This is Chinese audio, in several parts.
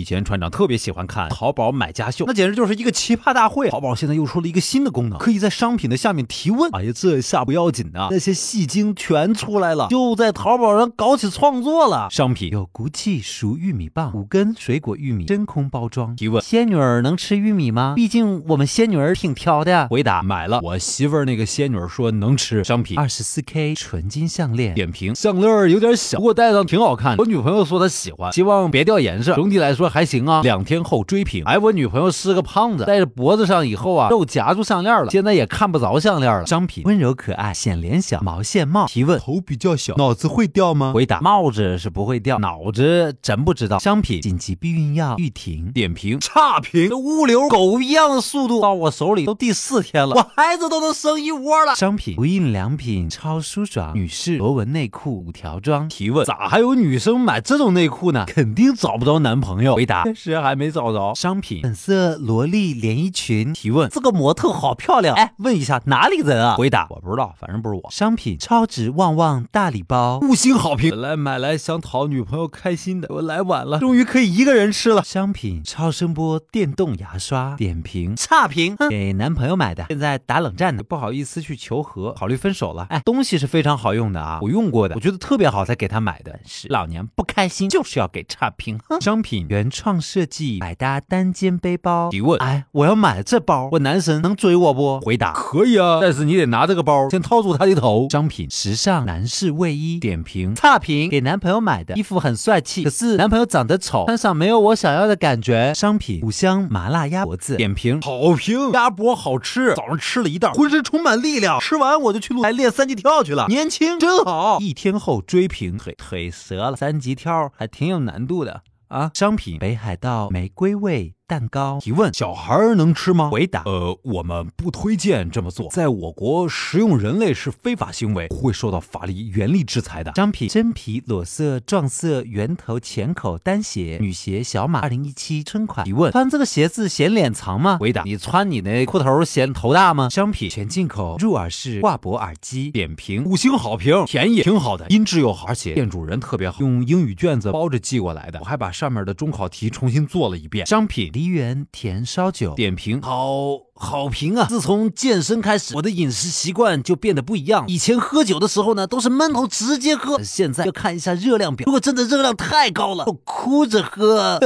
以前船长特别喜欢看淘宝买家秀，那简直就是一个奇葩大会。淘宝现在又出了一个新的功能，可以在商品的下面提问。哎呀，这下不要紧啊，那些戏精全出来了，就在淘宝上搞起创作了。商品有骨气熟玉米棒，五根水果玉米真空包装。提问：仙女儿能吃玉米吗？毕竟我们仙女儿挺挑的。回答：买了。我媳妇儿那个仙女儿说能吃。商品：二十四 K 纯金项链。点评：项链有点小，不过戴上挺好看。我女朋友说她喜欢，希望别掉颜色。总体来说还行啊。两天后追评：哎，我女朋友是个胖子，戴着脖子上以后啊，肉夹住项链了，现在也看不着项链了。商品：温柔可爱，显脸小，毛线帽。提问：头比较小，脑子会掉吗？回答：帽子是不会掉，脑子真不知道。商品：紧急避孕药。玉婷。点评：差评，这物流狗一样的速度到我手里都第四天了，我孩子都能生一窝了。商品：无印良品超舒爽女士螺纹内裤五条装。提问：咋还有女生买这种内裤呢？肯定找不着男朋友。回答：确实还没找着。商品：粉色萝莉连衣裙。提问：这个模特好漂亮。哎，问一下哪里人啊？回答：我不知道，反正不是我。商品：超值旺旺大礼包，五星好评。本来买来想讨女朋友开心的，我来晚了，终于可以一个人吃了。商品：超声波电动牙刷。点评：差评，给男朋友买的，现在打冷战呢，不好意思去求和，考虑分手了。哎，东西是非常好用的啊，我用过的，我觉得特别好，才给他买的。是老娘不开心就是要给差评。商品：原创设计百搭单肩背包。提问：哎，我要买这包，我男神能追我不？回答：可以啊，但是你得拿这个包先套住他的头。商品：时尚男士卫衣。点评：差评，给男朋友买的衣服很帅气，可是男朋友长得丑，穿上没有我想要的感觉。商品：五香麻辣鸭脖子。点评：好评，鸭脖好吃，早上吃了一袋，浑身充满力量，吃完我就去露台练三级跳去了，年轻真好。一天后追评：腿腿折了，三级跳还挺有难度的啊。商品：北海道玫瑰味。蛋糕。提问：小孩能吃吗？回答：呃，我们不推荐这么做，在我国食用人类是非法行为，会受到法律严厉制裁的。商品：真皮裸色撞色圆头浅口单鞋，女鞋小码，二零一七春款。提问：穿这个鞋子显脸长吗？回答：你穿你那裤头显头大吗？商品：全进口入耳式挂脖耳机。点评：五星好评，便宜，挺好的，音质又好，而且店主人特别好，用英语卷子包着寄过来的，我还把上面的中考题重新做了一遍。商品。梨园甜烧酒点评好好评啊！自从健身开始，我的饮食习惯就变得不一样。以前喝酒的时候呢，都是闷头直接喝，现在要看一下热量表。如果真的热量太高了，我哭着喝。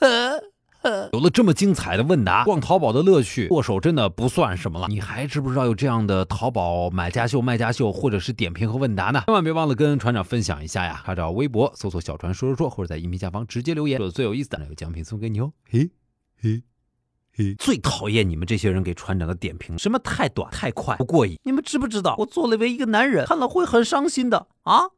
有了这么精彩的问答，逛淘宝的乐趣，剁手真的不算什么了。你还知不知道有这样的淘宝买家秀、卖家秀，或者是点评和问答呢？千万别忘了跟船长分享一下呀！查找微博搜索“小船说说说”，或者在音频下方直接留言，说的最有意思的，有奖品送给你哦。嘿。嘿，嘿，最讨厌你们这些人给船长的点评，什么太短太快不过瘾。你们知不知道，我作为一个男人看了会很伤心的啊？